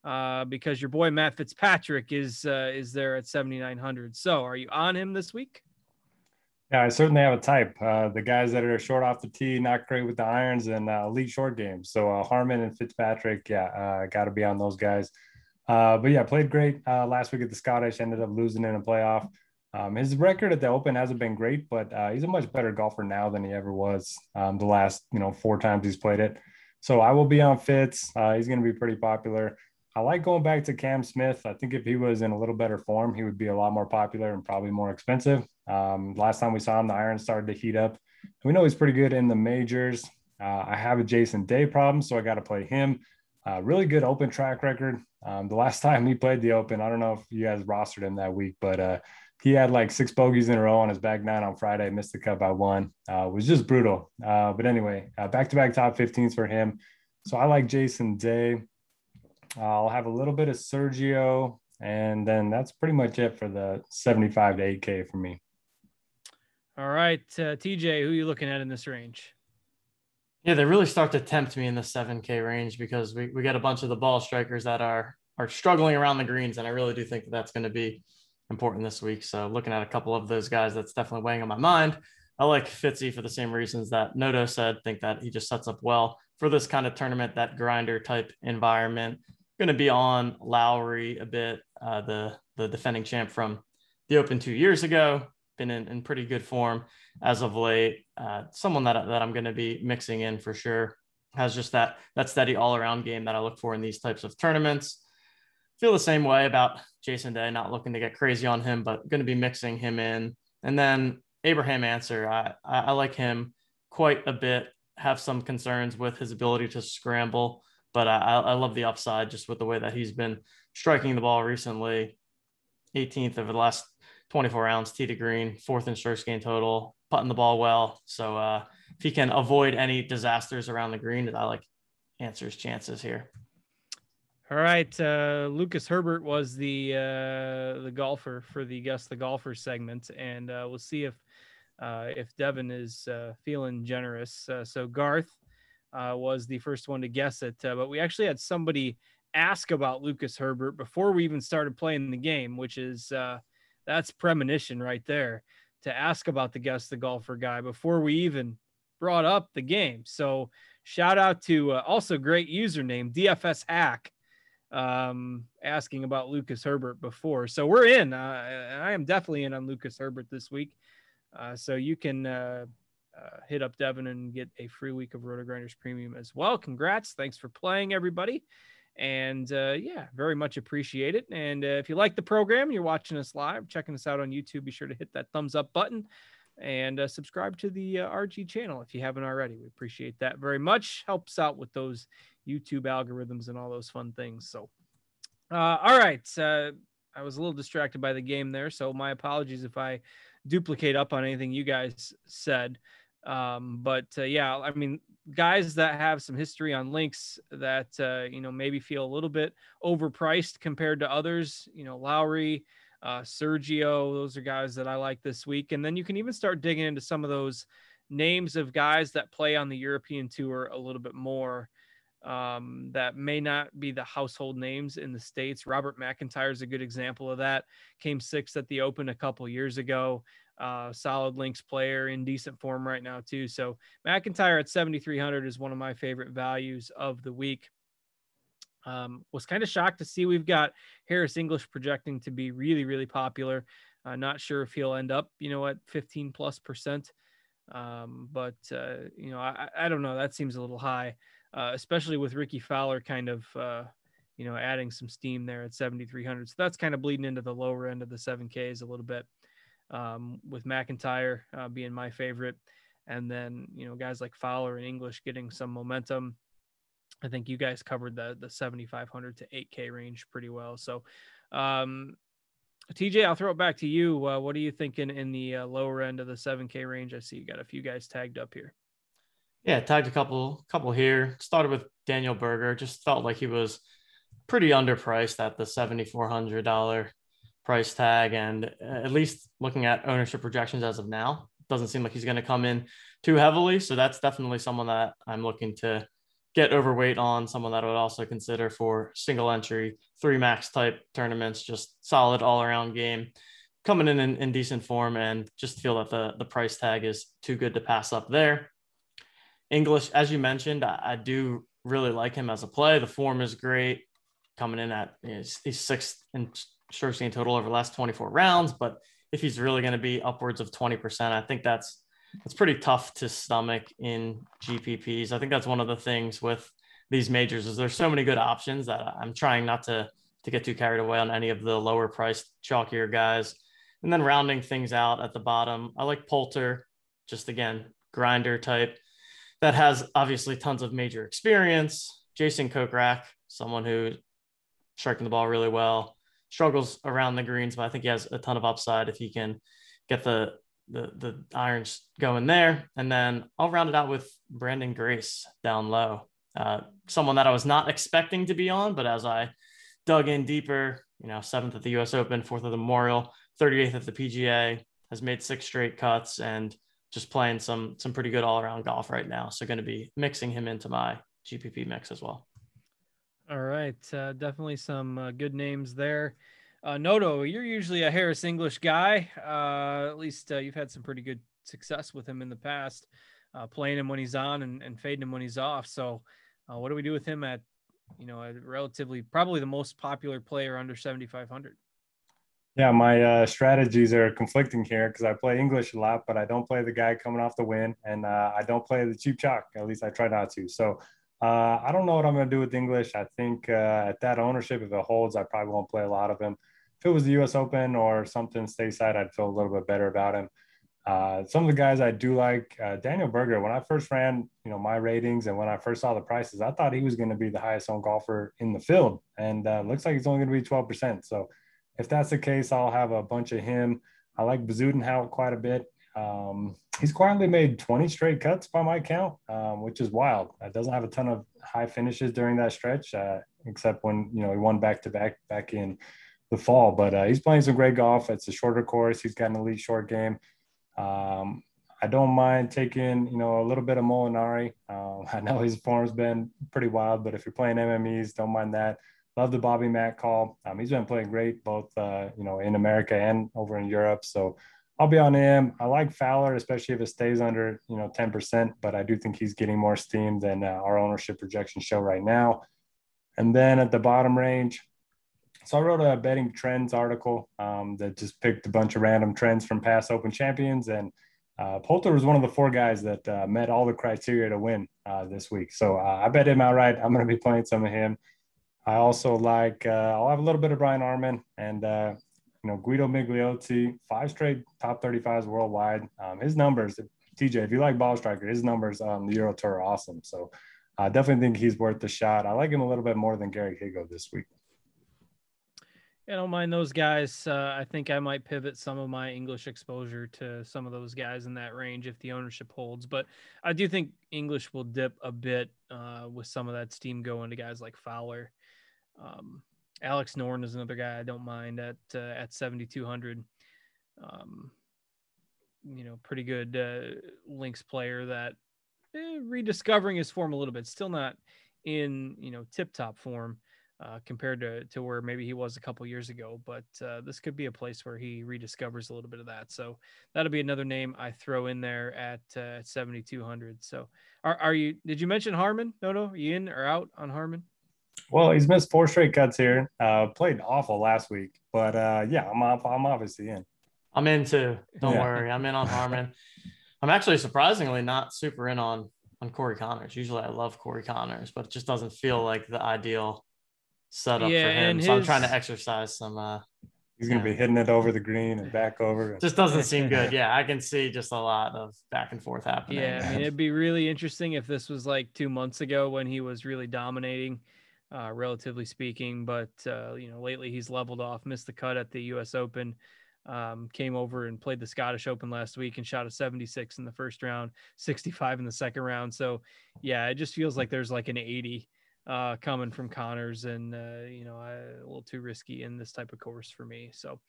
uh, because your boy Matt Fitzpatrick is uh, is there at 7,900. So are you on him this week? Yeah, I certainly have a type. Uh, the guys that are short off the tee, not great with the irons, and uh, elite short games. So uh, Harman and Fitzpatrick, yeah, uh, got to be on those guys. Uh, but yeah, played great uh, last week at the Scottish. Ended up losing in a playoff. Um, his record at the Open hasn't been great, but he's a much better golfer now than he ever was um, the last you know four times he's played it. So I will be on Fitz. he's going to be pretty popular. I like going back to Cam Smith. I think if he was in a little better form, he would be a lot more popular and probably more expensive. Um, last time we saw him, the iron started to heat up. We know he's pretty good in the majors. Uh, I have a Jason Day problem, so I got to play him. Uh, really good open track record. Um, the last [LAUGHS] time he played the open, I don't know if you guys rostered him that week, but uh, he had like six bogeys in a row on his back nine on Friday, missed the cut by one. Uh, was just brutal. Uh, but anyway, back to back top 15s for him. So I like Jason Day. I'll have a little bit of Sergio, and then that's pretty much it for the 75 to 8K for me. All right, uh, TJ, who are you looking at in this range? Yeah, they really start to tempt me in the 7K range because we, we got a bunch of the ball strikers that are are struggling around the greens, and I really do think that that's going to be important this week. So looking at a couple of those guys, that's definitely weighing on my mind. I like Fitzy for the same reasons that Noto said. Think that he just sets up well for this kind of tournament, that grinder type environment. Going to be on Lowry a bit, uh, the the defending champ from the Open two years ago. Been in, in pretty good form as of late. Uh, someone that that I'm going to be mixing in for sure has just that that steady all around game that I look for in these types of tournaments. Feel the same way about Jason Day. Not looking to get crazy on him, but going to be mixing him in. And then Abraham Ancer, I, I, like him quite a bit. Have some concerns with his ability to scramble, but I, I love the upside just with the way that he's been striking the ball recently. 18th over the last 24 rounds, tee to green, fourth in strokes gain total, putting the ball well. So uh, if he can avoid any disasters around the green, I like Ancer's chances here. All right, uh, Lucas Herbert was the uh, the golfer for the guest the golfer segment, and uh, we'll see if uh, if Devin is uh, feeling generous. So Garth was the first one to guess it, but we actually had somebody ask about Lucas Herbert before we even started playing the game, which is that's premonition right there to ask about the guest the golfer guy before we even brought up the game. So shout out to uh, also great username DFS Hack um, asking about Lucas Herbert before. So we're in. Uh, I am definitely in on Lucas Herbert this week. Uh, so you can uh, uh, hit up Devin and get a free week of Roto Grinders Premium as well. Congrats. Thanks for playing, everybody. And uh, yeah, very much appreciate it. And uh, if you like the program, you're watching us live, checking us out on YouTube, be sure to hit that thumbs up button and uh, subscribe to the uh, RG channel if you haven't already. We appreciate that very much. Helps out with those YouTube algorithms and all those fun things. So, uh, all right. Uh, I was a little distracted by the game there. So, my apologies if I duplicate up on anything you guys said. Um, but yeah, I mean, guys that have some history on links that, uh, you know, maybe feel a little bit overpriced compared to others, you know, Lowry, uh, Sergio, those are guys that I like this week. And then you can even start digging into some of those names of guys that play on the European tour a little bit more um, that may not be the household names in the States. Robert MacIntyre is a good example of that. Came sixth at the Open a couple years ago. Uh, solid links player in decent form right now, too. So MacIntyre at 7,300 is one of my favorite values of the week. Um, was kind of shocked to see we've got Harris English projecting to be really, really popular. Uh, not sure if he'll end up, you know, at 15 plus percent. Um, but, uh, you know, I, I don't know. That seems a little high uh, especially with Rickie Fowler kind of, uh, you know, adding some steam there at 7,300. So that's kind of bleeding into the lower end of the 7Ks a little bit um, with MacIntyre uh, being my favorite. And then, you know, guys like Fowler and English getting some momentum. I think you guys covered the the 7,500 to 8K range pretty well. So, um, TJ, I'll throw it back to you. Uh, what are you thinking in the uh, lower end of the 7K range? I see you got a few guys tagged up here. Yeah, tagged a couple couple here. Started with Daniel Berger. Just felt like he was pretty underpriced at the seventy four hundred dollar price tag, and uh, at least looking at ownership projections as of now, doesn't seem like he's going to come in too heavily. So that's definitely someone that I'm looking to get overweight on. Someone that I would also consider for single entry, three max type tournaments. Just solid all around game, coming in, in in decent form, and just feel that the the price tag is too good to pass up there. English, as you mentioned, I, I, do really like him as a play. The form is great, coming in at you know, he's, sixth in strokes gained total over the last 24 rounds. But if he's really going to be upwards of 20%, I think that's that's pretty tough to stomach in GPPs. I think that's one of the things with these majors is there's so many good options that I'm trying not to to get too carried away on any of the lower priced chalkier guys. And then rounding things out at the bottom, I like Poulter, just again grinder type that has obviously tons of major experience. Jason Kokrak, someone who striking the ball really well, struggles around the greens, but I think he has a ton of upside if he can get the the the irons going there. And then I'll round it out with Branden Grace down low. Uh, someone that I was not expecting to be on, but as I dug in deeper, you know, seventh at the US Open, fourth at the Memorial, 38th at the PGA, has made six straight cuts and just playing some some pretty good all around golf right now. So going to be mixing him into my GPP mix as well. All right, uh, definitely some uh, good names there. Uh, Noto, you're usually a Harris English guy. Uh, at least uh, you've had some pretty good success with him in the past, uh, playing him when he's on and, and fading him when he's off. So, what do we do with him at, you know, a relatively probably the most popular player under 7,500? Yeah, my uh, strategies are conflicting here because I play English a lot, but I don't play the guy coming off the win, and uh, I don't play the cheap chalk. At least I try not to. So uh, I don't know what I'm going to do with English. I think uh, at that ownership, if it holds, I probably won't play a lot of him. If it was the U.S. Open or something stateside, I'd feel a little bit better about him. Uh, some of the guys I do like, uh, Daniel Berger. When I first ran, you know, my ratings and when I first saw the prices, I thought he was going to be the highest owned golfer in the field, and looks like he's only going to be 12 percent. So if that's the case, I'll have a bunch of him. I like Bezuidenhout quite a bit. Um, he's quietly made 20 straight cuts by my count, um, which is wild. It doesn't have a ton of high finishes during that stretch, uh, except when you know he won back to back back in the fall. But uh, he's playing some great golf. It's a shorter course. He's got an elite short game. Um, I don't mind taking you know a little bit of Molinari. Um, [LAUGHS] I know his form's been pretty wild, but if you're playing MMEs, don't mind that love the Bobby Mack call. Um, he's been playing great both uh, you know in America and over in Europe. So I'll be on him. I like Fowler, especially if it stays under you know 10%, but I do think he's getting more steam than uh, our ownership projections show right now. And then at the bottom range, so I wrote a betting trends article um, that just picked a bunch of random trends from past Open champions, and uh, Poulter was one of the four guys that uh, met all the criteria to win uh, this week. So uh, I bet him outright. I'm going to be playing some of him. I also like, uh, I'll have a little bit of Brian Harman and, uh, you know, Guido Migliozzi, five straight top 35s worldwide. Um, his numbers, TJ, if you like ball striker, his numbers on the Euro Tour are awesome. So I definitely think he's worth the shot. I like him a little bit more than Gary Higgo this week. I don't mind those guys. Uh, I think I might pivot some of my English exposure to some of those guys in that range if the ownership holds. But I do think English will dip a bit uh, with some of that steam going to guys like Fowler. Um, Alex Noren is another guy I don't mind at uh, at 7200. Um, you know, pretty good uh, links player that eh, rediscovering his form a little bit. Still not in you know tip top form uh, compared to to where maybe he was a couple years ago. But uh, this could be a place where he rediscovers a little bit of that. So that'll be another name I throw in there at uh, 7200. So are are you? Did you mention Harman? No, no. Are you in or out on Harman? Well, he's missed four straight cuts here. Uh, played awful last week, but uh, yeah, I'm off, I'm obviously in. I'm in too. Don't yeah. worry, I'm in on Harman. I'm actually surprisingly not super in on on Corey Conners. Usually, I love Corey Conners, but it just doesn't feel like the ideal setup yeah, for him. His... So I'm trying to exercise some. Uh, He's going to be hitting it over the green and back over. Just doesn't seem good. [LAUGHS] Yeah, I can see just a lot of back and forth happening. Yeah, I mean, it'd be really interesting if this was like two months ago when he was really dominating uh, relatively speaking. But uh, you know, lately he's leveled off, missed the cut at the U.S. Open. Um, came over and played the Scottish Open last week and shot a 76 in the first round, 65 in the second round. So, yeah, it just feels like there's like an 80 uh, coming from Conners, and uh, you know, I, a little too risky in this type of course for me. So,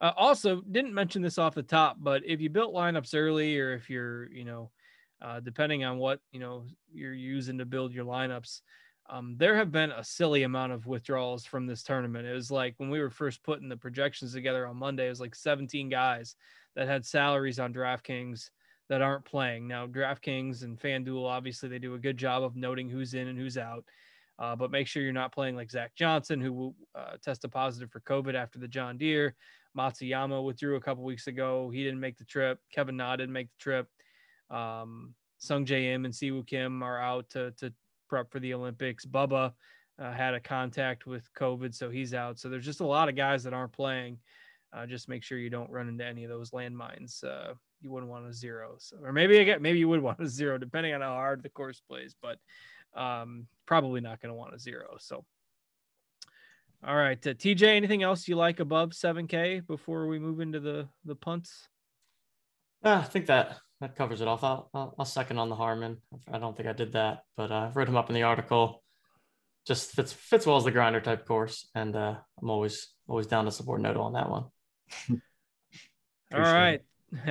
uh, also didn't mention this off the top, but if you built lineups early, or if you're, you know, uh, depending on what you know you're using to build your lineups, um, there have been a silly amount of withdrawals from this tournament. It was like when we were first putting the projections together on Monday, it was like 17 guys that had salaries on DraftKings that aren't playing. Now, DraftKings and FanDuel, obviously, they do a good job of noting who's in and who's out. Uh, but make sure you're not playing like Zach Johnson, who uh, tested positive for COVID after the John Deere. Matsuyama withdrew a couple weeks ago. He didn't make the trip. Kevin Na didn't make the trip. Um, Sungjae Im and Siwoo Kim are out to, to prep for the Olympics. Bubba uh, had a contact with COVID, so he's out. So there's just a lot of guys that aren't playing. Uh, just make sure you don't run into any of those landmines. Uh, you wouldn't want a zero, so, or maybe again, maybe you would [LAUGHS] want a zero, depending on how hard the course plays. But um, probably not going to want a zero. So, all right, uh, TJ, anything else you like above 7K before we move into the the punts? Uh, I think that that covers it off. I'll, I'll, I'll, second on the Harman. I don't think I did that, but uh, I wrote him up in the article. Just fits fits well as the grinder type course, and uh, I'm always always down to support Noto on that one. [LAUGHS] All right, [LAUGHS]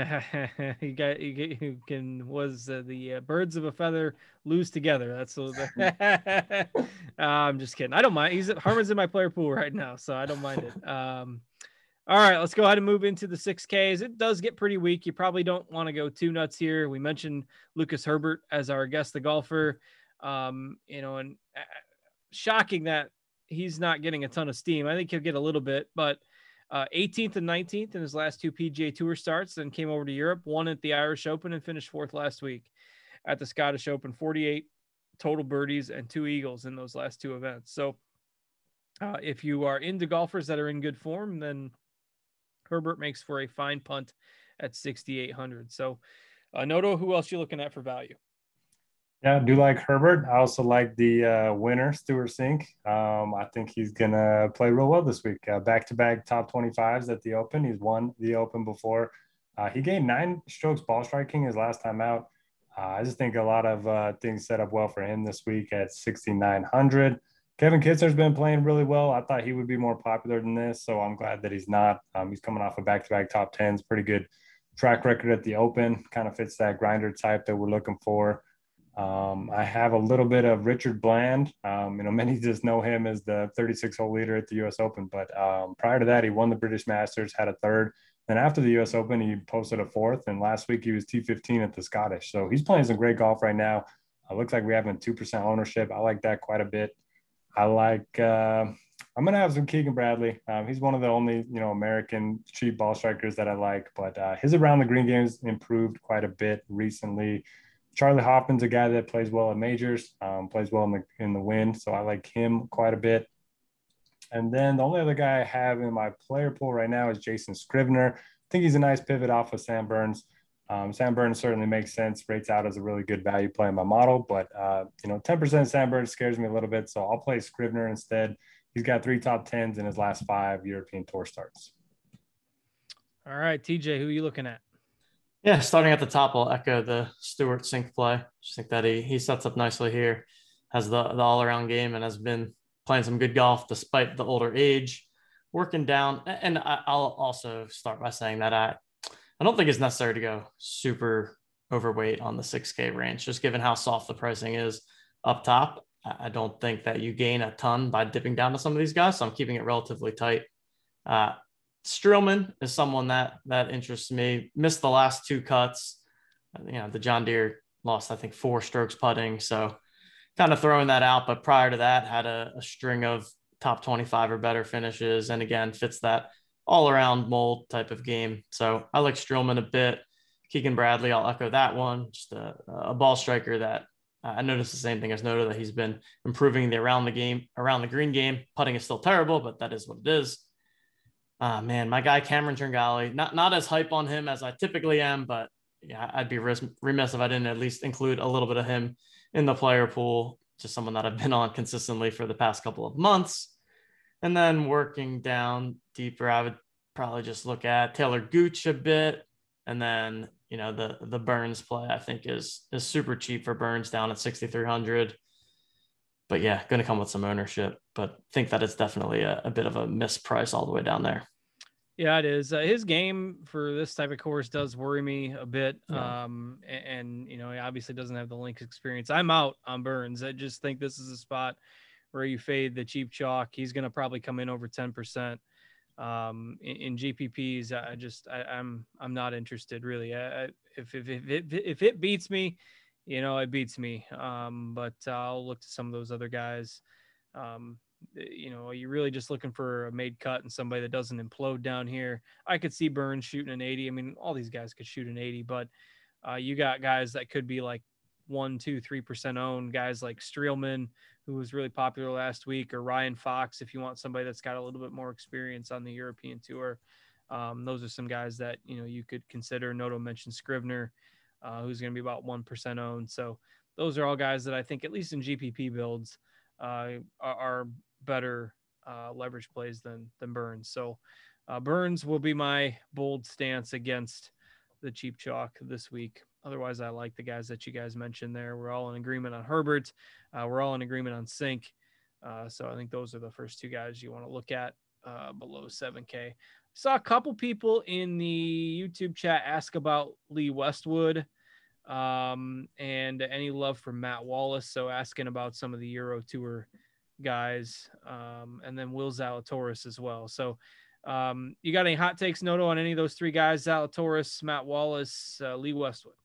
you got you, get, you can was uh, the uh, birds of a feather lose together. That's so. [LAUGHS] uh, I'm just kidding. I don't mind. He's Harman's in my player pool right now, so I don't mind it. Um, all right, let's go ahead and move into the 6Ks. It does get pretty weak. You probably don't want to go too nuts here. We mentioned Lucas Herbert as our guest, the golfer. Um, you know, and uh, shocking that he's not getting a ton of steam. I think he'll get a little bit, but uh, 18th and 19th in his last two PGA Tour starts, then came over to Europe, won at the Irish Open, and finished fourth last week at the Scottish Open. 48 total birdies and two eagles in those last two events. So, uh, if you are into golfers that are in good form, then Herbert makes for a fine punt at 6,800. So, uh, Noto, who else you looking at for value? Yeah, I do like Herbert. I also like the uh, winner, Stewart Cink. Um, I think he's going to play real well this week. Back to back top 25s at the Open. He's won the Open before. Uh, he gained nine strokes ball striking his last time out. Uh, I just think a lot of uh, things set up well for him this week at 6,900. Kevin Kisner's been playing really well. I thought he would be more popular than this, so I'm glad that he's not. Um, he's coming off a back-to-back top tens, pretty good track record at the Open. Kind of fits that grinder type that we're looking for. Um, I have a little bit of Richard Bland. Um, you know, [LAUGHS] many just know him as the 36-hole leader at the U.S. Open, but um, prior to that, he won the British Masters, had a third. Then after the U.S. Open, he posted a fourth, and last week he was T15 at the Scottish. So he's playing some great golf right now. Uh, looks like we have two percent ownership. I like that quite a bit. I like. Uh, I'm gonna have some Keegan Bradley. Um, he's one of the only you know American cheap ball strikers that I like, but uh, his around the green games improved quite a bit recently. Charley Hoffman's a guy that plays well at majors, um, plays well in the in the wind, so I like him quite a bit. And then the only other guy I have in my player pool right now is Jason Scrivener. I think he's a nice pivot off of Sam Burns. Um, Sam Burns certainly makes sense, rates out as a really good value play in my model, but uh, you know, 10% Sam Burns scares me a little bit, so I'll play Scrivener instead. He's got three top tens in his last five European Tour starts. All right, TJ, who are you looking at? Yeah, starting at the top, I'll echo the Stewart Cink play. Just think that he he sets up nicely here, has the the all around game, and has been playing some good golf despite the older age. Working down, and I'll also start by saying that I I don't think it's necessary to go super overweight on the 6K range, just given how soft the pricing is up top. I don't think that you gain a ton by dipping down to some of these guys. So I'm keeping it relatively tight. Uh, Streelman is someone that that interests me. Missed the last two cuts. You know, the John Deere lost, I think, four strokes putting. So kind of throwing that out. But prior to that, had a, a string of top 25 or better finishes. And again, fits that all around mold type of game. So I like Streelman a bit. Keegan Bradley, I'll echo that one. Just a, a ball striker that I noticed the same thing as Noto that he's been improving the around the game, around the green game. Putting is still terrible, but that is what it is. Ah, man, my guy Cameron Tringale, not not as hype on him as I typically am, but yeah, I'd be remiss if I didn't at least include a little bit of him in the player pool. Just someone that I've been on consistently for the past couple of months. And then working down deeper, I would probably just look at Taylor Gooch a bit. And then, you know, the the Burns play I think is is super cheap for Burns down at 6,300. But yeah, going to come with some ownership, but think that it's definitely a, a bit of a misprice all the way down there. Yeah, it is. Uh, his game for this type of course does worry me a bit. Yeah. Um, and, and, you know, he obviously doesn't have the links experience. I'm out on Burns. I just think this is a spot where you fade the cheap chalk. He's going to probably come in over 10%. Um, in, in GPPs, I just, I, am I'm, I'm not interested really. I, if, if, if, it, if it beats me, you know, it beats me. Um, but I'll look to some of those other guys. Um, you know, are you're really just looking for a made cut and somebody that doesn't implode down here. I could see Burns shooting an 80. I mean, all these guys could shoot an 80, but uh, you got guys that could be like one, two, three percent owned. Guys like Streelman, who was really popular last week, or Ryan Fox, if you want somebody that's got a little bit more experience on the European tour. Um, those are some guys that you know you could consider. Noto mentioned Scrivener, uh, who's going to be about one percent owned. So those are all guys that I think, at least in GPP builds, uh, are, are, better uh, leverage plays than than Burns. So uh, Burns will be my bold stance against the cheap chalk this week. Otherwise, I like the guys that you guys mentioned there. We're all in agreement on Herbert. Uh, we're all in agreement on Cink. Uh, so I think those are the first two guys you want to look at uh, below 7K. Saw a couple people in the YouTube chat ask about Lee Westwood um, and any love for Matt Wallace. So asking about some of the Euro Tour guys, um, and then Will Zalatoris as well. So um, you got any hot takes, Noto, on any of those three guys? Zalatoris, Matt Wallace, uh, Lee Westwood.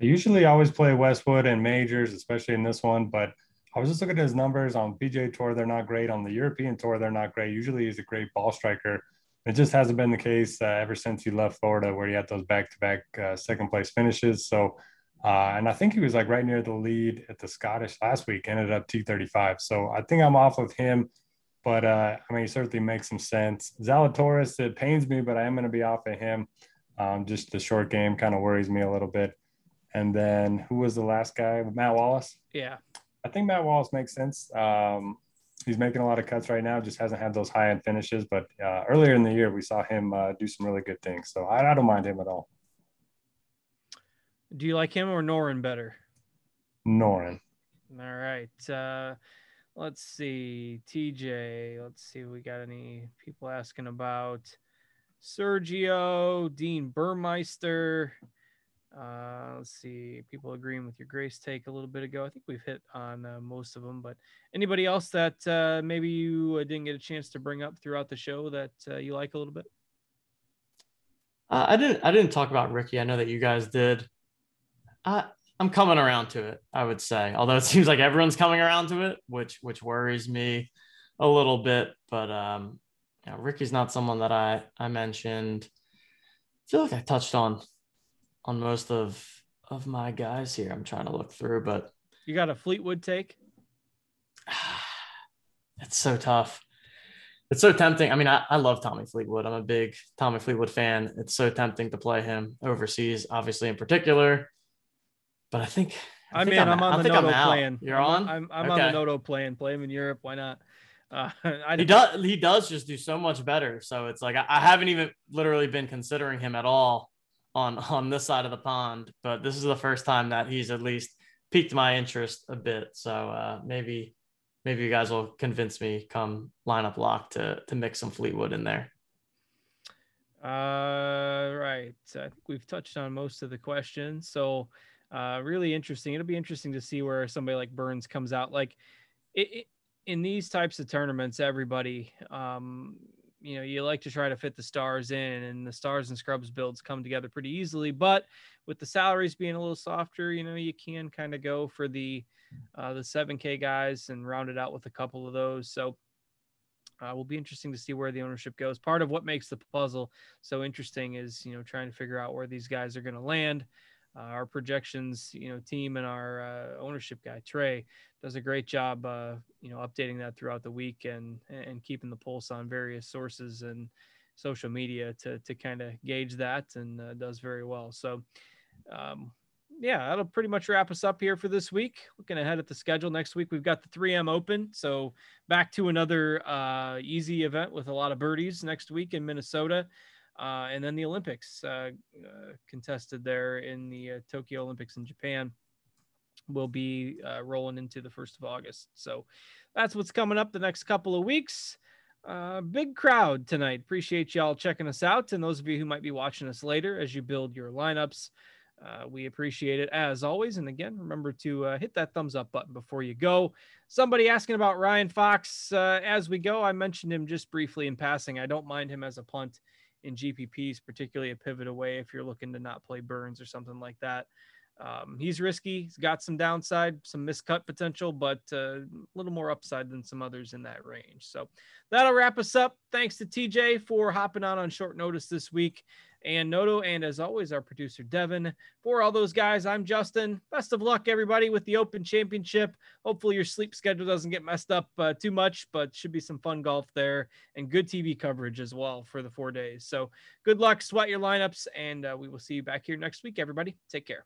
I usually always play Westwood and majors, especially in this one, but I was just looking at his numbers on PGA Tour. They're not great. On the European Tour, they're not great. Usually, he's a great ball striker. It just hasn't been the case uh, ever since he left Florida, where he had those back-to-back uh, second place finishes. So, uh, and I think he was like right near the lead at the Scottish last week. Ended up T35. So I think I'm off of him. But uh, I mean, he certainly makes some sense. Zalatoris, it pains me, but I am going to be off of him. Um, just the short game kind of worries me a little bit. And then who was the last guy? Matt Wallace. Yeah. I think Matt Wallace makes sense. Um, he's making a lot of cuts right now. Just hasn't had those high end finishes. But uh, earlier in the year, we saw him uh, do some really good things. So I, I, don't mind him at all. Do you like him or Noren better? Noren. All right. Uh, let's see. TJ. Let's see if we got any people asking about Sergio, Dean Burmester. Uh, let's see, people agreeing with your Grace take a little bit ago. I think we've hit on uh, most of them, but anybody else that uh, maybe you uh, didn't get a chance to bring up throughout the show that uh, you like a little bit? Uh, I didn't. I didn't talk about Rickie. I know that you guys did. I I'm coming around to it. I would say, although it seems like everyone's coming around to it, which which worries me a little bit. But um, you know, Rickie's not someone that I I mentioned. I feel like I touched on on most of of my guys here. I'm trying to look through, but you got a Fleetwood take. [SIGHS] It's so tough. It's so tempting. I mean, I, I love Tommy Fleetwood. I'm a big Tommy Fleetwood fan. It's so tempting to play him overseas, obviously in particular. But I think I, I think I'm, I'm, on I the Noto plan. You're I'm, on. I'm, I'm okay. on the Noto plan. Play him in Europe. Why not? Uh, [LAUGHS] he does. He does just do so much better. So it's like I, I haven't even literally been considering him at all on [LAUGHS] on this side of the pond, but this is the first time that he's at least piqued my interest a bit. So uh, maybe maybe you guys will convince me come lineup lock to to mix some Fleetwood in there. Uh, right. I think we've touched on most of the questions. So, uh, really interesting. It'll be interesting to see where somebody like Burns comes out. Like, it, it in these types of tournaments, everybody, um, you know you like to try to fit the stars in and the stars and scrubs builds come together pretty easily but with the salaries being a little softer you know you can kind of go for the uh, the 7k guys and round it out with a couple of those so uh, will be interesting to see where the ownership goes. Part of what makes the puzzle so interesting is you know trying to figure out where these guys are going to land uh, our projections, you know, team and our uh, ownership guy Trey does a great job, uh, you know, updating that throughout the week and and keeping the pulse on various sources and social media to to kind of gauge that and uh, does very well. So, um, yeah, that'll pretty much wrap us up here for this week. Looking ahead at the schedule next week, we've got the 3M Open, so back to another uh, easy event with a lot of birdies next week in Minnesota. Uh, and then the Olympics uh, uh, contested there in the uh, Tokyo Olympics in Japan will be uh, rolling into the first of August. So that's what's coming up the next couple of weeks. Uh, big crowd tonight. Appreciate y'all checking us out. And those of you who might be watching us later as you build your lineups, we appreciate it as always. And again, remember to hit that thumbs up button before you go. Somebody asking about Ryan Fox as we go. I mentioned him just briefly in passing. I don't mind him as a punt in GPPs, particularly a pivot away if you're looking to not play Burns or something like that. Um, he's risky. He's got some downside, some miscut potential, but uh, a little more upside than some others in that range. So that'll wrap us up. Thanks to TJ for hopping on on short notice this week and Noto, and as always, our producer Devin. For all those guys, I'm Justin. Best of luck, everybody, with the Open Championship. Hopefully, your sleep schedule doesn't get messed up uh, too much, but should be some fun golf there and good TV coverage as well for the four days. So, good luck, sweat your lineups, and uh, we will see you back here next week, everybody. Take care.